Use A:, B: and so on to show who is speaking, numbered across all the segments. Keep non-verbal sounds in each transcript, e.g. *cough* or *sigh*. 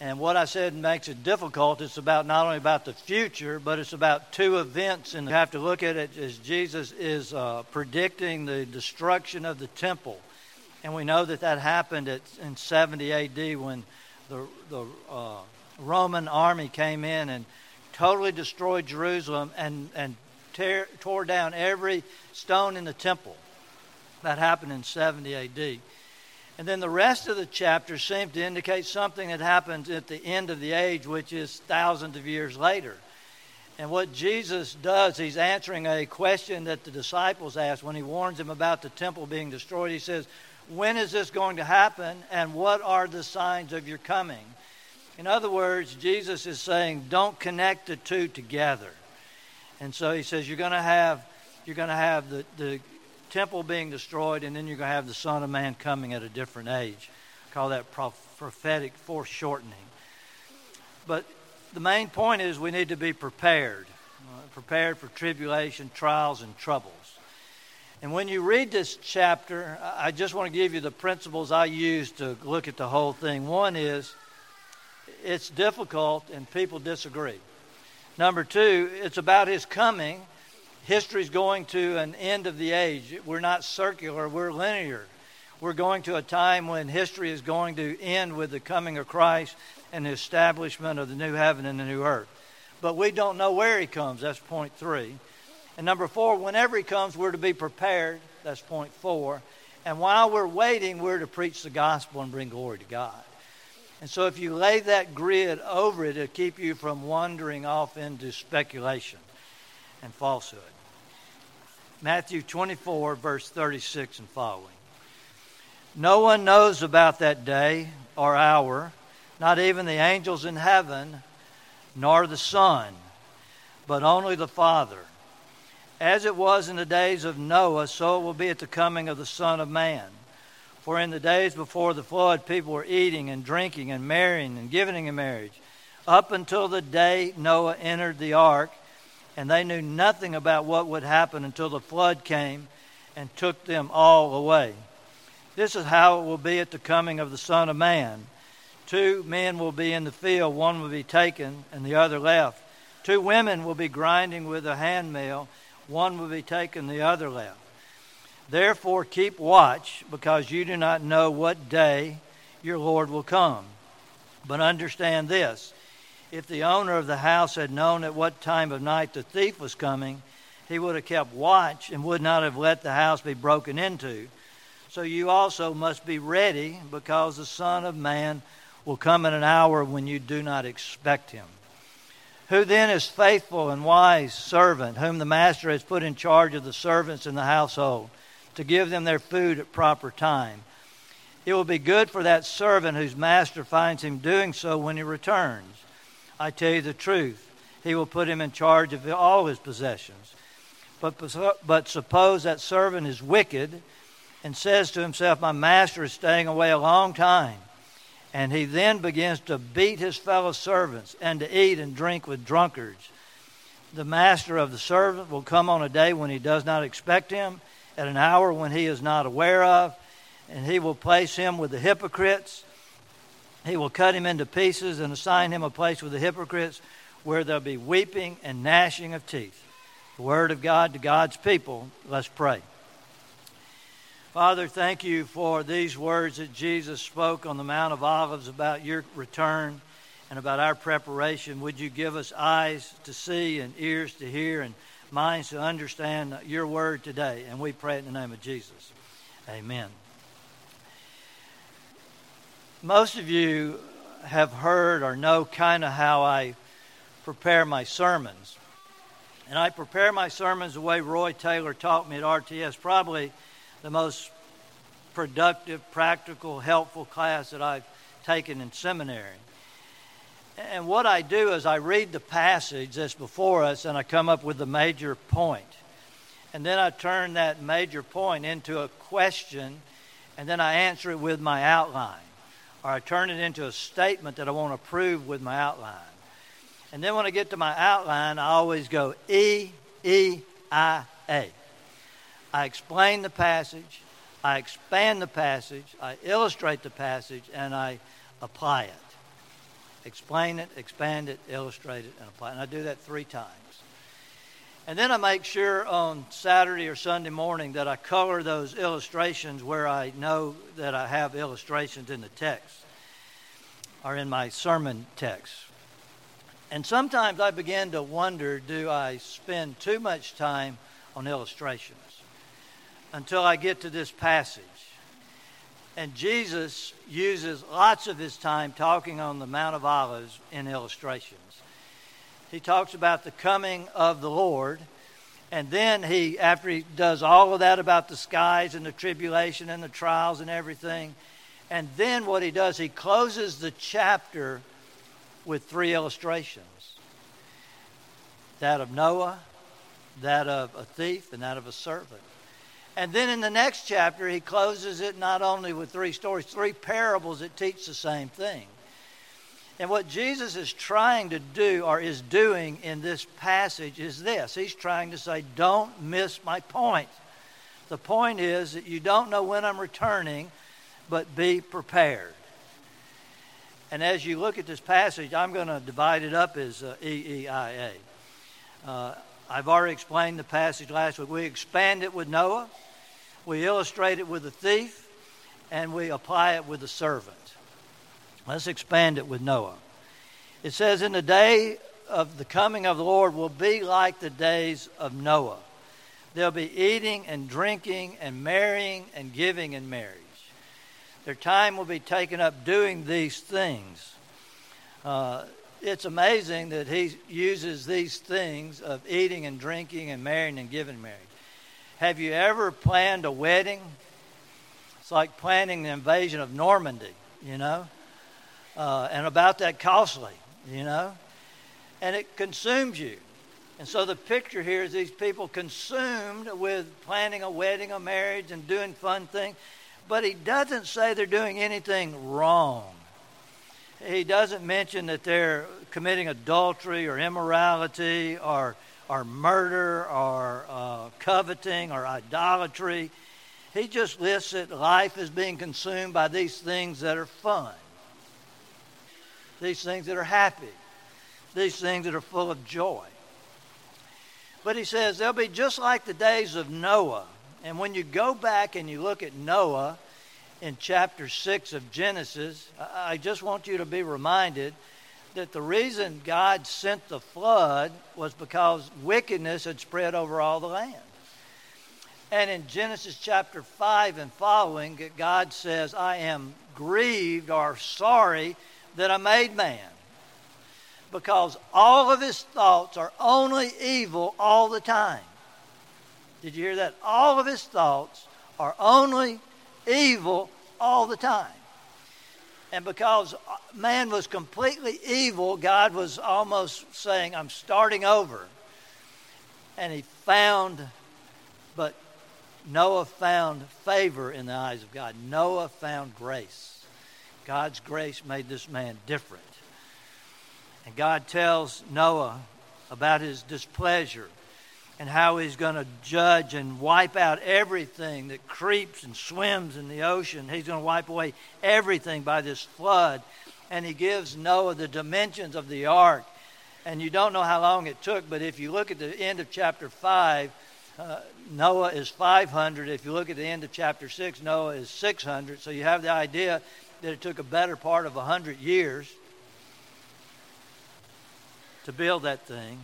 A: And what I said makes it difficult. It's about not only about the future, but it's about two events, and you have to look at it as Jesus is uh, predicting the destruction of the temple, and we know that that happened at, in 70 A.D. when the the uh, Roman army came in and totally destroyed Jerusalem and and tear, tore down every stone in the temple. That happened in 70 A.D. And then the rest of the chapter seems to indicate something that happens at the end of the age, which is thousands of years later. And what Jesus does, he's answering a question that the disciples asked when he warns them about the temple being destroyed. He says, When is this going to happen, and what are the signs of your coming? In other words, Jesus is saying, Don't connect the two together. And so he says, You're going to have. You're going to have the, the temple being destroyed, and then you're going to have the Son of Man coming at a different age. call that prophetic foreshortening. But the main point is we need to be prepared, uh, prepared for tribulation, trials, and troubles. And when you read this chapter, I just want to give you the principles I use to look at the whole thing. One is it's difficult and people disagree. Number two, it's about his coming history's going to an end of the age. We're not circular, we're linear. We're going to a time when history is going to end with the coming of Christ and the establishment of the new heaven and the new earth. But we don't know where he comes. That's point three. And number four, whenever he comes, we're to be prepared. That's point four. And while we're waiting, we're to preach the gospel and bring glory to God. And so if you lay that grid over it, it'll keep you from wandering off into speculation and falsehood. Matthew 24, verse 36 and following. No one knows about that day or hour, not even the angels in heaven, nor the Son, but only the Father. As it was in the days of Noah, so it will be at the coming of the Son of Man. For in the days before the flood, people were eating and drinking and marrying and giving in marriage, up until the day Noah entered the ark and they knew nothing about what would happen until the flood came and took them all away. This is how it will be at the coming of the Son of Man. Two men will be in the field, one will be taken and the other left. Two women will be grinding with a handmill, one will be taken, the other left. Therefore, keep watch, because you do not know what day your Lord will come. But understand this if the owner of the house had known at what time of night the thief was coming, he would have kept watch and would not have let the house be broken into. So you also must be ready, because the Son of Man will come in an hour when you do not expect him. Who then is faithful and wise servant, whom the master has put in charge of the servants in the household, to give them their food at proper time? It will be good for that servant whose master finds him doing so when he returns. I tell you the truth, he will put him in charge of all his possessions. But, but suppose that servant is wicked and says to himself, My master is staying away a long time. And he then begins to beat his fellow servants and to eat and drink with drunkards. The master of the servant will come on a day when he does not expect him, at an hour when he is not aware of, and he will place him with the hypocrites he will cut him into pieces and assign him a place with the hypocrites where there'll be weeping and gnashing of teeth. The word of God to God's people. Let's pray. Father, thank you for these words that Jesus spoke on the Mount of Olives about your return and about our preparation. Would you give us eyes to see and ears to hear and minds to understand your word today? And we pray in the name of Jesus. Amen. Most of you have heard or know kind of how I prepare my sermons. And I prepare my sermons the way Roy Taylor taught me at RTS, probably the most productive, practical, helpful class that I've taken in seminary. And what I do is I read the passage that's before us and I come up with the major point. And then I turn that major point into a question and then I answer it with my outline or I turn it into a statement that I want to prove with my outline. And then when I get to my outline, I always go E, E, I, A. I explain the passage, I expand the passage, I illustrate the passage, and I apply it. explain it, expand it, illustrate it, and apply it. And I do that three times. And then I make sure on Saturday or Sunday morning that I color those illustrations where I know that I have illustrations in the text or in my sermon text. And sometimes I begin to wonder do I spend too much time on illustrations until I get to this passage? And Jesus uses lots of his time talking on the Mount of Olives in illustrations. He talks about the coming of the Lord. And then he, after he does all of that about the skies and the tribulation and the trials and everything, and then what he does, he closes the chapter with three illustrations that of Noah, that of a thief, and that of a servant. And then in the next chapter, he closes it not only with three stories, three parables that teach the same thing. And what Jesus is trying to do or is doing in this passage is this He's trying to say, Don't miss my point. The point is that you don't know when I'm returning, but be prepared. And as you look at this passage, I'm going to divide it up as uh, E E I A. Uh, I've already explained the passage last week. We expand it with Noah, we illustrate it with the thief, and we apply it with the servant. Let's expand it with Noah. It says, In the day of the coming of the Lord will be like the days of Noah. They'll be eating and drinking and marrying and giving in marriage. Their time will be taken up doing these things. Uh, it's amazing that he uses these things of eating and drinking and marrying and giving marriage. Have you ever planned a wedding? It's like planning the invasion of Normandy, you know, uh, and about that costly, you know, and it consumes you. And so the picture here is these people consumed with planning a wedding, a marriage, and doing fun things. But he doesn't say they're doing anything wrong he doesn't mention that they're committing adultery or immorality or, or murder or uh, coveting or idolatry. He just lists that life is being consumed by these things that are fun, these things that are happy, these things that are full of joy. But he says they'll be just like the days of Noah. And when you go back and you look at Noah, in chapter 6 of Genesis, I just want you to be reminded that the reason God sent the flood was because wickedness had spread over all the land. And in Genesis chapter 5 and following, God says, I am grieved or sorry that I made man. Because all of his thoughts are only evil all the time. Did you hear that? All of his thoughts are only evil all the time. And because man was completely evil, God was almost saying, I'm starting over. And he found, but Noah found favor in the eyes of God. Noah found grace. God's grace made this man different. And God tells Noah about his displeasure and how he's going to judge and wipe out everything that creeps and swims in the ocean. He's going to wipe away everything by this flood. And he gives Noah the dimensions of the ark. And you don't know how long it took, but if you look at the end of chapter 5, uh, Noah is 500. If you look at the end of chapter 6, Noah is 600. So you have the idea that it took a better part of 100 years to build that thing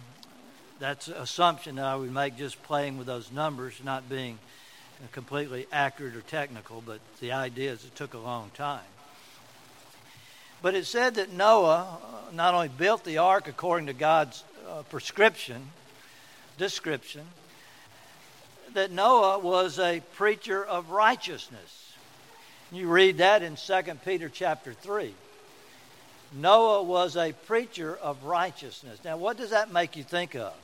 A: that's an assumption that I would make just playing with those numbers, not being completely accurate or technical, but the idea is it took a long time. But it said that Noah not only built the ark according to God's uh, prescription, description, that Noah was a preacher of righteousness. You read that in 2 Peter chapter 3. Noah was a preacher of righteousness. Now, what does that make you think of?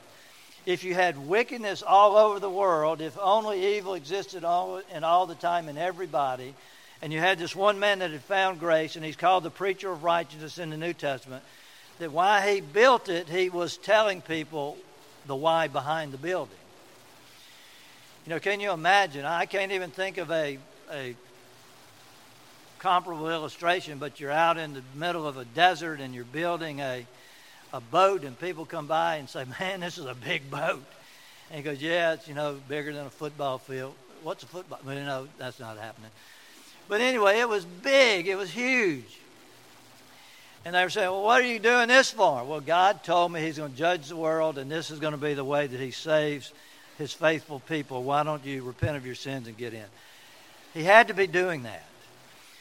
A: if you had wickedness all over the world, if only evil existed all, and all the time in everybody, and you had this one man that had found grace, and he's called the preacher of righteousness in the New Testament, that why he built it, he was telling people the why behind the building. You know, can you imagine? I can't even think of a, a comparable illustration, but you're out in the middle of a desert and you're building a, a boat, and people come by and say, *laughs* Man, this is a big boat. And he goes, Yeah, it's, you know, bigger than a football field. What's a football? Well, know, that's not happening. But anyway, it was big, it was huge. And they were saying, Well, what are you doing this for? Well, God told me He's going to judge the world, and this is going to be the way that He saves His faithful people. Why don't you repent of your sins and get in? He had to be doing that.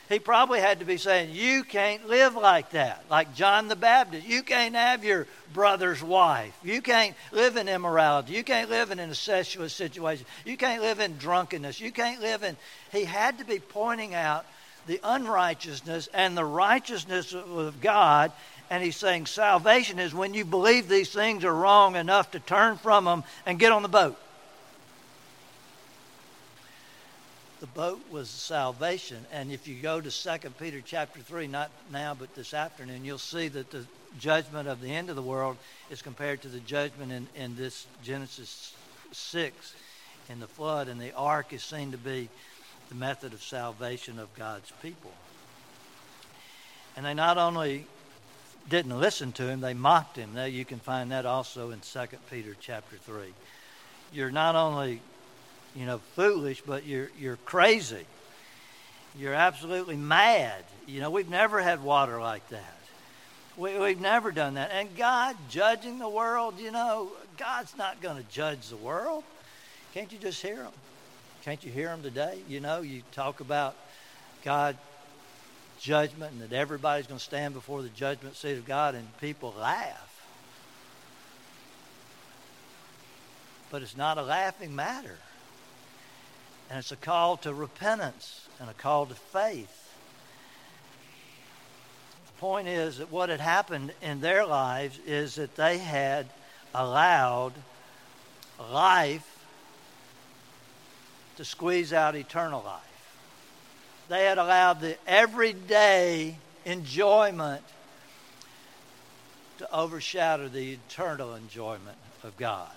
A: He probably had to be saying, You can't live like that, like John the Baptist. You can't have your brother's wife. You can't live in immorality. You can't live in an incestuous situation. You can't live in drunkenness. You can't live in. He had to be pointing out the unrighteousness and the righteousness of God. And he's saying salvation is when you believe these things are wrong enough to turn from them and get on the boat. The boat was salvation. And if you go to 2 Peter chapter 3, not now but this afternoon, you'll see that the judgment of the end of the world is compared to the judgment in, in this Genesis 6 in the flood. And the ark is seen to be the method of salvation of God's people. And they not only didn't listen to him, they mocked him. Now you can find that also in 2 Peter chapter 3. You're not only, you know, foolish, but you're you're crazy. You're absolutely mad. You know, we've never had water like that. We, we've never done that. And God judging the world, you know, God's not going to judge the world. Can't you just hear him? Can't you hear them today? You know, you talk about God judgment and that everybody's going to stand before the judgment seat of God, and people laugh. But it's not a laughing matter. And it's a call to repentance and a call to faith. The point is that what had happened in their lives is that they had allowed life to squeeze out eternal life. They had allowed the everyday enjoyment to overshadow the eternal enjoyment of God.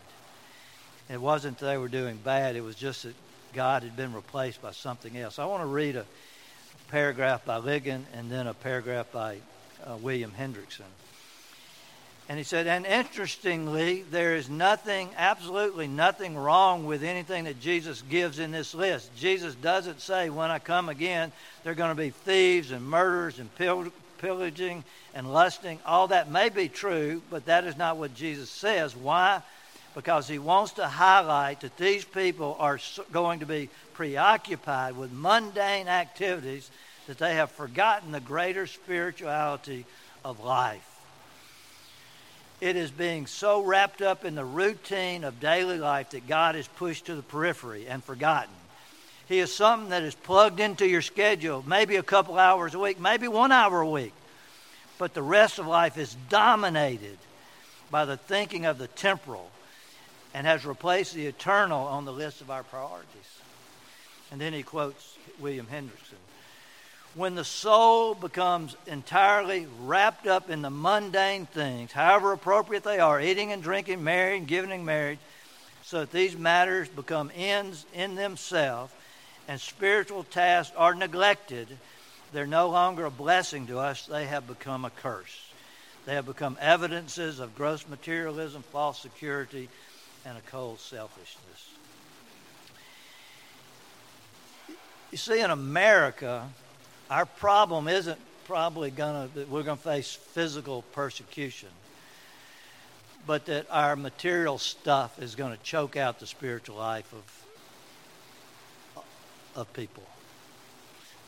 A: It wasn't that they were doing bad, it was just that God had been replaced by something else. I want to read a paragraph by Ligon and then a paragraph by uh, William Hendriksen. And he said, and interestingly, there is nothing, absolutely nothing wrong with anything that Jesus gives in this list. Jesus doesn't say, when I come again, there are going to be thieves and murderers and pillaging and lusting. All that may be true, but that is not what Jesus says. Why? Because he wants to highlight that these people are going to be preoccupied with mundane activities, that they have forgotten the greater spirituality of life. It is being so wrapped up in the routine of daily life that God is pushed to the periphery and forgotten. He is something that is plugged into your schedule, maybe a couple hours a week, maybe one hour a week. But the rest of life is dominated by the thinking of the temporal and has replaced the eternal on the list of our priorities. And then he quotes William Hendriksen when the soul becomes entirely wrapped up in the mundane things, however appropriate they are, eating and drinking, marrying, giving and marriage, so that these matters become ends in themselves and spiritual tasks are neglected, they're no longer a blessing to us, they have become a curse. They have become evidences of gross materialism, false security, and a cold selfishness. You see, in America, our problem isn't probably going to, we're going to face physical persecution, but that our material stuff is going to choke out the spiritual life of, of people.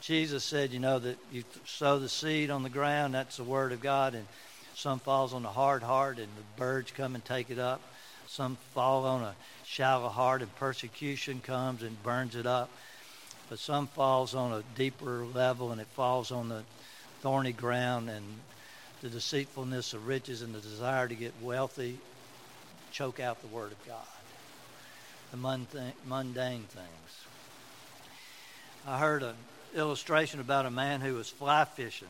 A: Jesus said, you know, that you sow the seed on the ground, that's the word of God, and some falls on a hard heart, and the birds come and take it up. Some fall on a shallow heart, and persecution comes and burns it up but some falls on a deeper level and it falls on the thorny ground and the deceitfulness of riches and the desire to get wealthy choke out the word of God. The mundane things. I heard an illustration about a man who was fly fishing.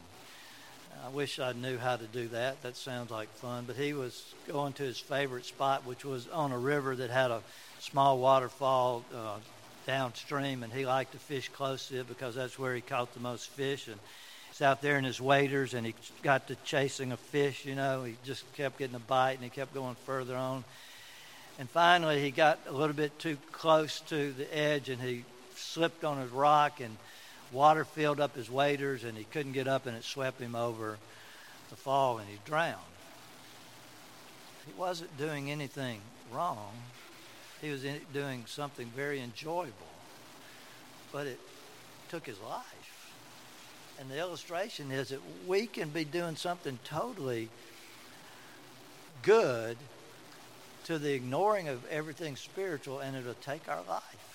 A: I wish I knew how to do that. That sounds like fun. But he was going to his favorite spot, which was on a river that had a small waterfall uh, downstream, and he liked to fish close to it because that's where he caught the most fish. And he's out there in his waders, and he got to chasing a fish. You know, he just kept getting a bite, and he kept going further on. And finally, he got a little bit too close to the edge, and he slipped on his rock, and water filled up his waders, and he couldn't get up, and it swept him over the fall, and he drowned. He wasn't doing anything wrong. He was doing something very enjoyable, but it took his life. And the illustration is that we can be doing something totally good to the ignoring of everything spiritual, and it'll take our life.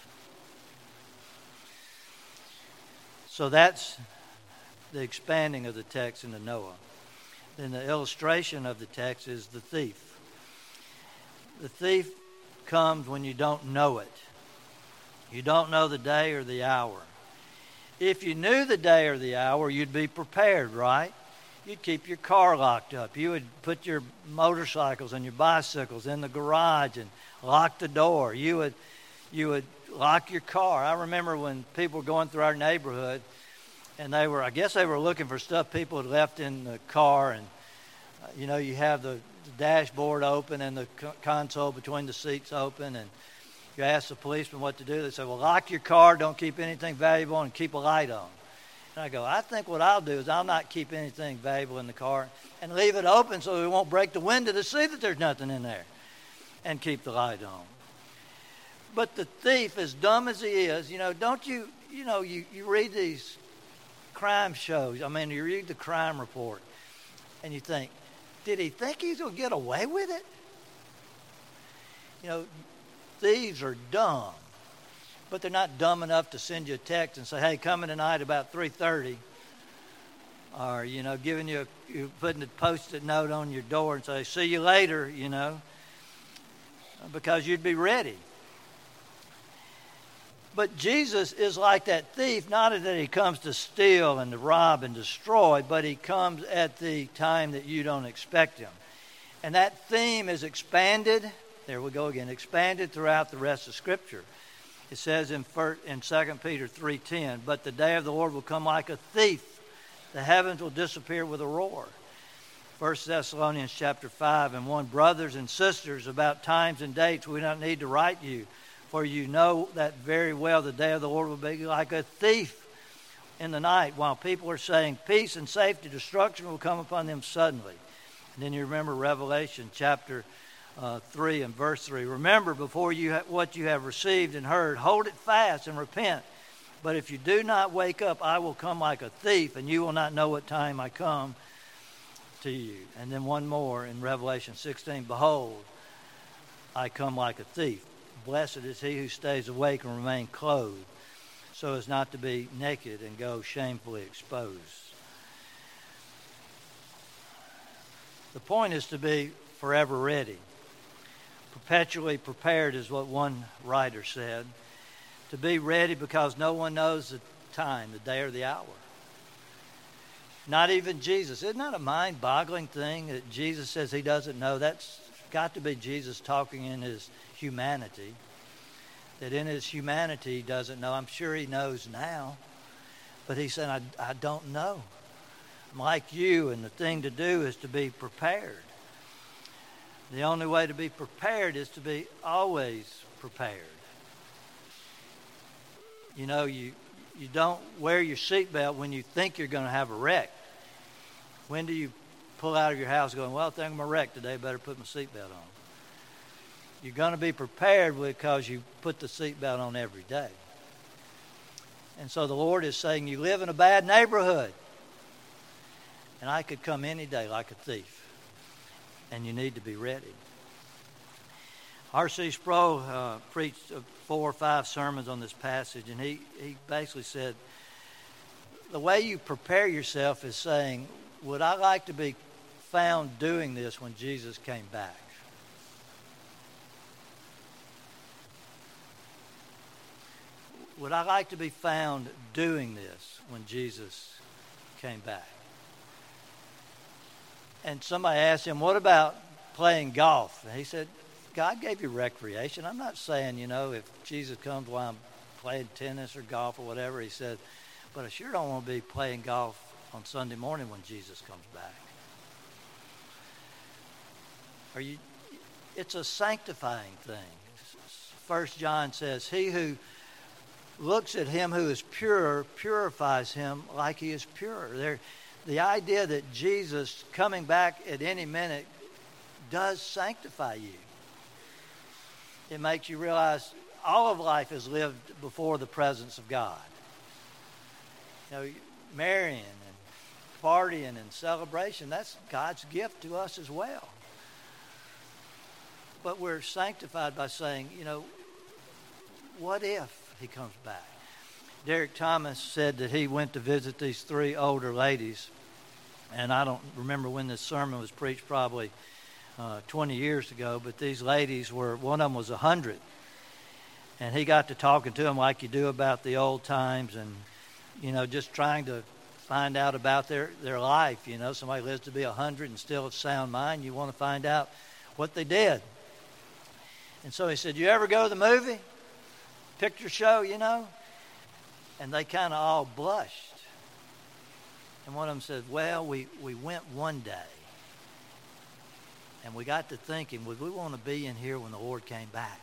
A: So that's the expanding of the text into Noah. Then the illustration of the text is the thief. The thief comes when you don't know it. You don't know the day or the hour. If you knew the day or the hour, you'd be prepared, right? You'd keep your car locked up. You would put your motorcycles and your bicycles in the garage and lock the door. You would, you would lock your car. I remember when people were going through our neighborhood, and they were, I guess they were looking for stuff people had left in the car, and uh, you know, you have the the dashboard open and the console between the seats open, and you ask the policeman what to do. They say, "Well, lock your car, don't keep anything valuable, and keep a light on." And I go, "I think what I'll do is I'll not keep anything valuable in the car and leave it open so we won't break the window to see that there's nothing in there, and keep the light on." But the thief, as dumb as he is, you know, don't you, you know, you, you read these crime shows. I mean, you read the crime report, and you think, did he think he's going to get away with it? You know, thieves are dumb, but they're not dumb enough to send you a text and say, "Hey, coming tonight about 3:30," or you know, giving you a, you putting a post-it note on your door and say, "See you later," you know, because you'd be ready. But Jesus is like that thief, not that he comes to steal and to rob and destroy, but he comes at the time that you don't expect him. And that theme is expanded, there we go again, expanded throughout the rest of Scripture. It says in, in 2 Peter 3.10, But the day of the Lord will come like a thief. The heavens will disappear with a roar. 1 Thessalonians chapter 5 and 1, Brothers and sisters, about times and dates we don't need to write you for you know that very well the day of the Lord will be like a thief in the night, while people are saying peace and safety, destruction will come upon them suddenly. And then you remember Revelation chapter uh, 3 and verse 3. Remember before you ha- what you have received and heard, hold it fast and repent. But if you do not wake up, I will come like a thief, and you will not know what time I come to you. And then one more in Revelation 16 Behold, I come like a thief. Blessed is he who stays awake and remain clothed, so as not to be naked and go shamefully exposed. The point is to be forever ready. Perpetually prepared is what one writer said. To be ready because no one knows the time, the day, or the hour. Not even Jesus. Isn't that a mind boggling thing that Jesus says he doesn't know? That's got to be Jesus talking in his humanity. That in his humanity he doesn't know. I'm sure he knows now. But he said, I, I don't know. I'm like you, and the thing to do is to be prepared. The only way to be prepared is to be always prepared. You know, you, you don't wear your seatbelt when you think you're going to have a wreck. When do you pull out of your house going, well, I think I'm to wreck today, better put my seatbelt on? You're going to be prepared because you put the seatbelt on every day. And so the Lord is saying, You live in a bad neighborhood. And I could come any day like a thief. And you need to be ready. R.C. Sproul uh, preached uh, four or five sermons on this passage, and he, he basically said, The way you prepare yourself is saying, Would I like to be found doing this when Jesus came back? Would I like to be found doing this when Jesus came back? And somebody asked him, What about playing golf? And he said, God gave you recreation. I'm not saying, you know, if Jesus comes while I'm playing tennis or golf or whatever. He said, but I sure don't want to be playing golf on Sunday morning when Jesus comes back. Are you? It's a sanctifying thing. First John says, "He who looks at him who is pure purifies him like he is pure." There, the idea that Jesus coming back at any minute does sanctify you. It makes you realize all of life is lived before the presence of God. You know, marrying and partying and celebration, that's God's gift to us as well. But we're sanctified by saying, you know, what if he comes back? Derek Thomas said that he went to visit these three older ladies, and I don't remember when this sermon was preached, probably uh, 20 years ago, but these ladies were, one of them was 100. And he got to talking to them like you do about the old times and, you know, just trying to find out about their, their life. You know, somebody lives to be 100 and still of sound mind. You want to find out what they did. And so he said, You ever go to the movie? Picture show, you know? And they kind of all blushed. And one of them said, Well, we, we went one day. And we got to thinking, would we want to be in here when the Lord came back?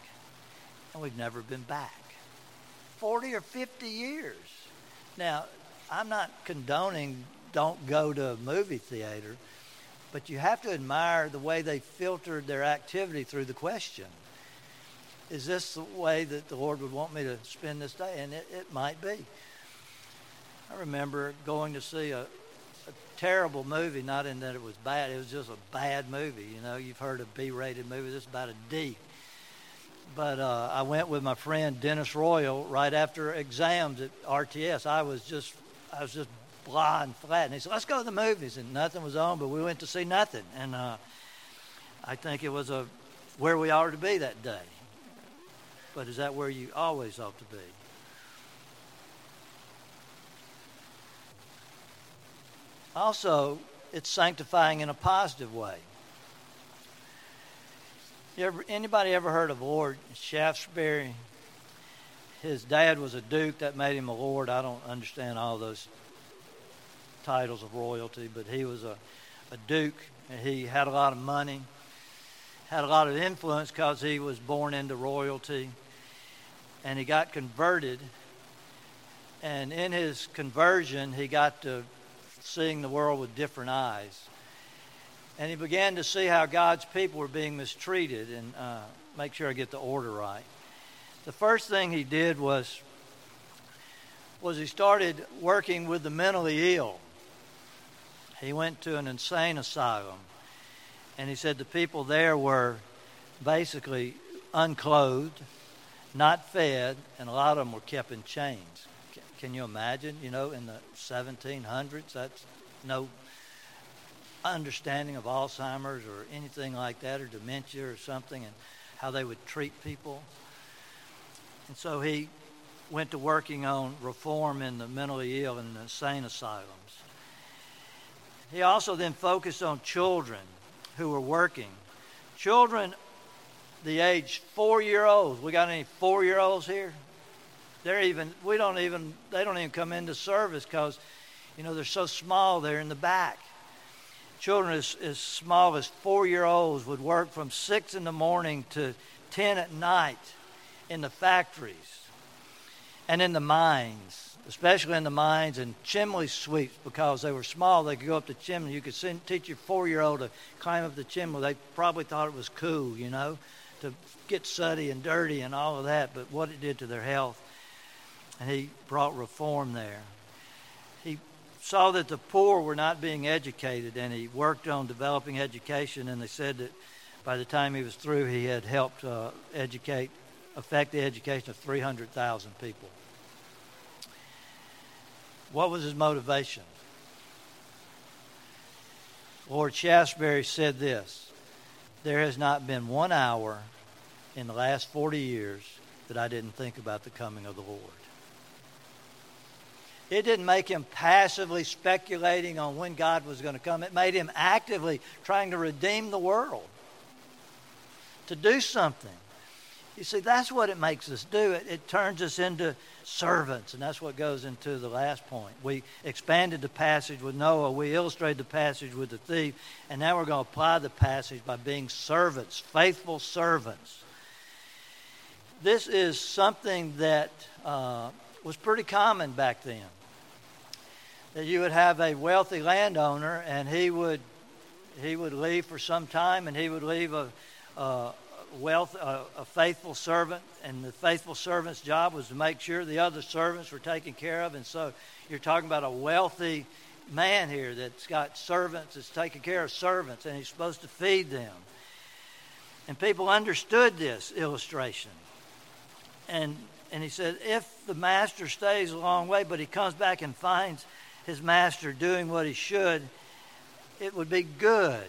A: And we've never been back. 40 or 50 years. Now, I'm not condoning don't go to a movie theater, but you have to admire the way they filtered their activity through the question. Is this the way that the Lord would want me to spend this day? And it, it might be. I remember going to see a, terrible movie, not in that it was bad. It was just a bad movie. You know, you've heard of B-rated movie. This is about a D. But uh, I went with my friend Dennis Royal right after exams at RTS. I was just, I was just blah and flat. And he said, "Let's go to the movies." And nothing was on, but we went to see nothing. And uh, I think it was a where we ought to be that day. But is that where you always ought to be? Also, it's sanctifying in a positive way. Ever, anybody ever heard of Lord Shaftesbury? His dad was a duke, that made him a lord. I don't understand all those titles of royalty, but he was a, a duke, and he had a lot of money, had a lot of influence because he was born into royalty, and he got converted. And in his conversion, he got to seeing the world with different eyes. And he began to see how God's people were being mistreated and uh, make sure I get the order right. The first thing he did was was he started working with the mentally ill. He went to an insane asylum, and he said the people there were basically unclothed, not fed, and a lot of them were kept in chains. Can you imagine? You know, in the 1700s, that's no understanding of Alzheimer's or anything like that, or dementia or something, and how they would treat people. And so he went to working on reform in the mentally ill and the insane asylums. He also then focused on children who were working. Children the age four year olds. We got any four year olds here? they're even we don't even they don't even come into service because you know they're so small they're in the back. Children as, as small as four year olds would work from six in the morning to ten at night in the factories and in the mines especially in the mines and chimney sweeps because they were small. They could go up the chimney. You could send, teach your four year old to climb up the chimney. They probably thought it was cool you know to get sooty and dirty and all of that but what it did to their health and he brought reform there. He saw that the poor were not being educated, and he worked on developing education. And they said that by the time he was through, he had helped uh, educate, affect the education of 300,000 people. What was his motivation? Lord Shaftesbury said this There has not been one hour in the last 40 years that I didn't think about the coming of the Lord. It didn't make him passively speculating on when God was going to come. It made him actively trying to redeem the world, to do something. You see, that's what it makes us do. It, it turns us into servants, and that's what goes into the last point. We expanded the passage with Noah, we illustrated the passage with the thief, and now we're going to apply the passage by being servants, faithful servants. This is something that uh, was pretty common back then. That you would have a wealthy landowner, and he would he would leave for some time, and he would leave a, a wealth a, faithful servant, and the faithful servant's job was to make sure the other servants were taken care of. And so, you're talking about a wealthy man here that's got servants, that's taking care of servants, and he's supposed to feed them. And people understood this illustration. And and he said, if the master stays a long way, but he comes back and finds his master doing what he should, it would be good.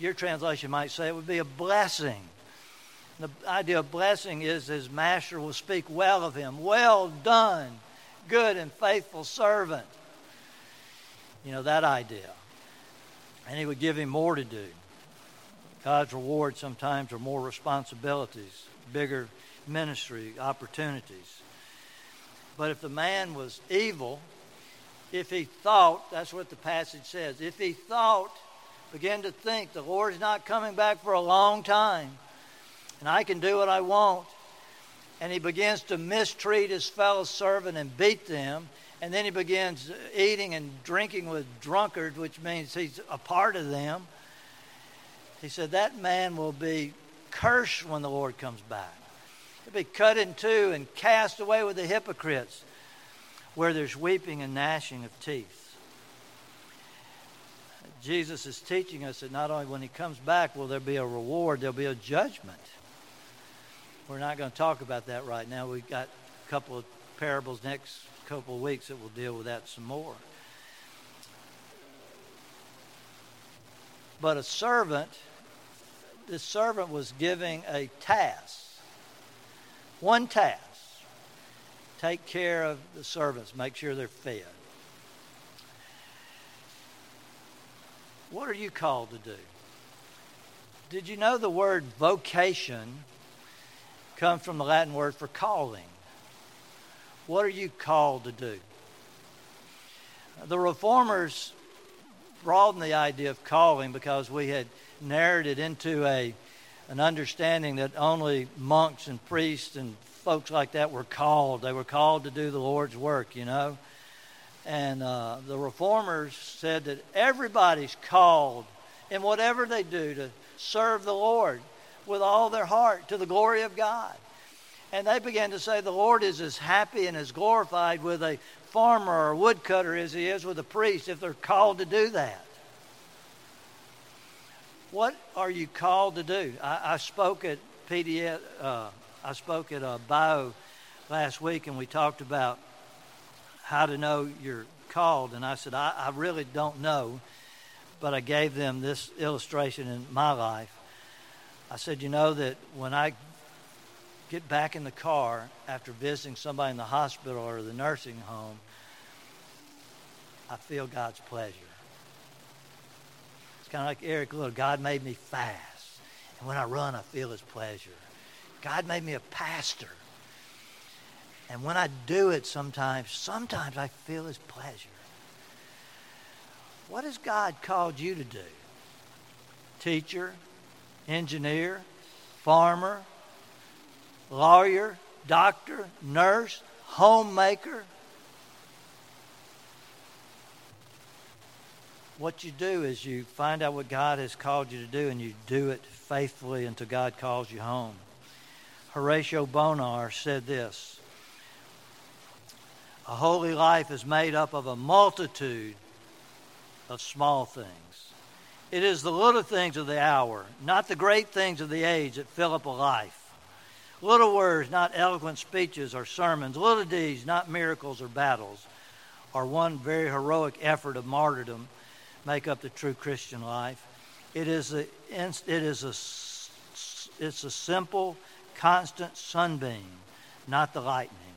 A: Your translation might say it would be a blessing. The idea of blessing is his master will speak well of him. Well done, good and faithful servant. You know, that idea. And he would give him more to do. God's reward sometimes are more responsibilities, bigger ministry opportunities. But if the man was evil, if he thought, that's what the passage says, if he thought, began to think, the Lord's not coming back for a long time, and I can do what I want, and he begins to mistreat his fellow servant and beat them, and then he begins eating and drinking with drunkards, which means he's a part of them. He said, That man will be cursed when the Lord comes back. He'll be cut in two and cast away with the hypocrites where there's weeping and gnashing of teeth. Jesus is teaching us that not only when he comes back will there be a reward, there'll be a judgment. We're not going to talk about that right now. We've got a couple of parables next couple of weeks that will deal with that some more. But a servant, this servant was giving a task. One task take care of the servants, make sure they're fed. What are you called to do? Did you know the word vocation comes from the Latin word for calling? What are you called to do? The reformers broadened the idea of calling because we had narrowed it into a an understanding that only monks and priests and folks like that were called. They were called to do the Lord's work, you know. And uh, the reformers said that everybody's called in whatever they do to serve the Lord with all their heart to the glory of God. And they began to say the Lord is as happy and as glorified with a farmer or woodcutter as he is with a priest if they're called to do that. What are you called to do? I, I spoke at PDF, uh, I spoke at a bio last week, and we talked about how to know you're called. And I said, I, I really don't know, but I gave them this illustration in my life. I said, you know that when I get back in the car after visiting somebody in the hospital or the nursing home, I feel God's pleasure It's kind of like Eric Liddell. God made me fast. And when I run, I feel his pleasure. God made me a pastor. And when I do it sometimes, sometimes I feel his pleasure. What has God called you to do? Teacher, engineer, farmer, lawyer, doctor, nurse, homemaker, what you do is you find out what God has called you to do and you do it faithfully until God calls you home. Horatio Bonar said this A holy life is made up of a multitude of small things. It is the little things of the hour, not the great things of the age that fill up a life. Little words, not eloquent speeches or sermons. Little deeds, not miracles or battles, or one very heroic effort of martyrdom make up the true Christian life. It is a, it is a, it's a simple, constant sunbeam, not the lightning.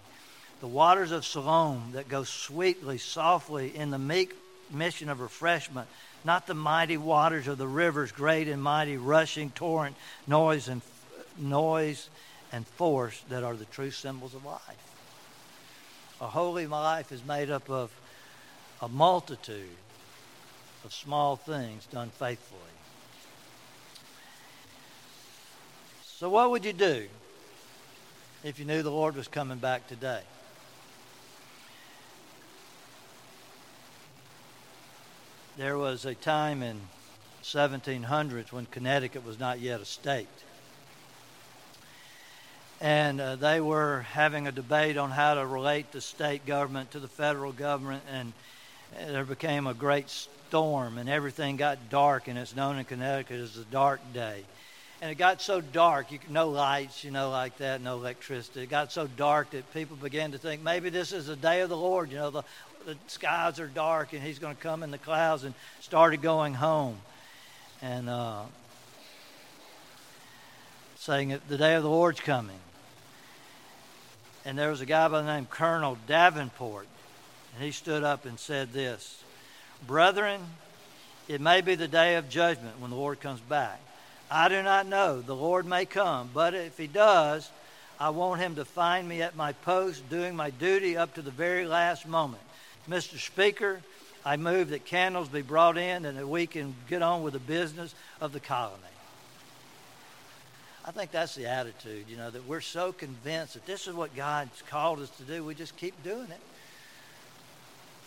A: The waters of Siloam that go sweetly, softly in the meek mission of refreshment, not the mighty waters of the rivers, great and mighty, rushing torrent, noise and noise, and force that are the true symbols of life. A holy life is made up of a multitude of small things done faithfully. So, what would you do if you knew the Lord was coming back today? There was a time in 1700s when Connecticut was not yet a state. And uh, they were having a debate on how to relate the state government to the federal government, and there became a great storm, and everything got dark, and it's known in Connecticut as the dark day. And it got so dark, you, no lights, you know, like that, no electricity. It got so dark that people began to think maybe this is the day of the Lord. You know, the, the skies are dark, and He's going to come in the clouds, and started going home. And uh, saying that the day of the Lord's coming. And there was a guy by the name Colonel Davenport, and he stood up and said this Brethren, it may be the day of judgment when the Lord comes back. I do not know. The Lord may come, but if He does, I want Him to find me at my post doing my duty up to the very last moment. Mr. Speaker, I move that candles be brought in and that we can get on with the business of the colony. I think that's the attitude, you know, that we're so convinced that this is what God's called us to do, we just keep doing it.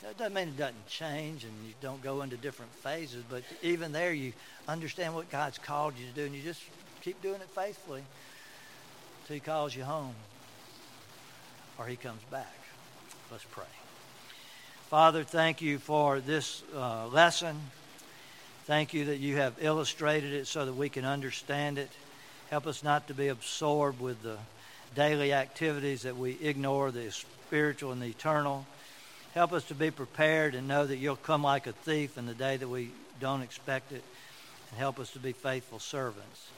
A: That doesn't mean it doesn't change and you don't go into different phases, but even there you understand what God's called you to do and you just keep doing it faithfully until He calls you home or He comes back. Let's pray. Father, thank you for this uh, lesson. Thank you that you have illustrated it so that we can understand it. Help us not to be absorbed with the daily activities that we ignore the spiritual and the eternal. Help us to be prepared and know that you'll come like a thief in the day that we don't expect it. And help us to be faithful servants.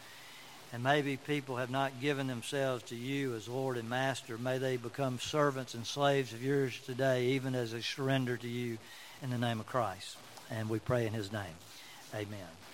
A: And maybe people have not given themselves to you as Lord and Master. May they become servants and slaves of yours today, even as they surrender to you in the name of Christ. And we pray in his name. Amen.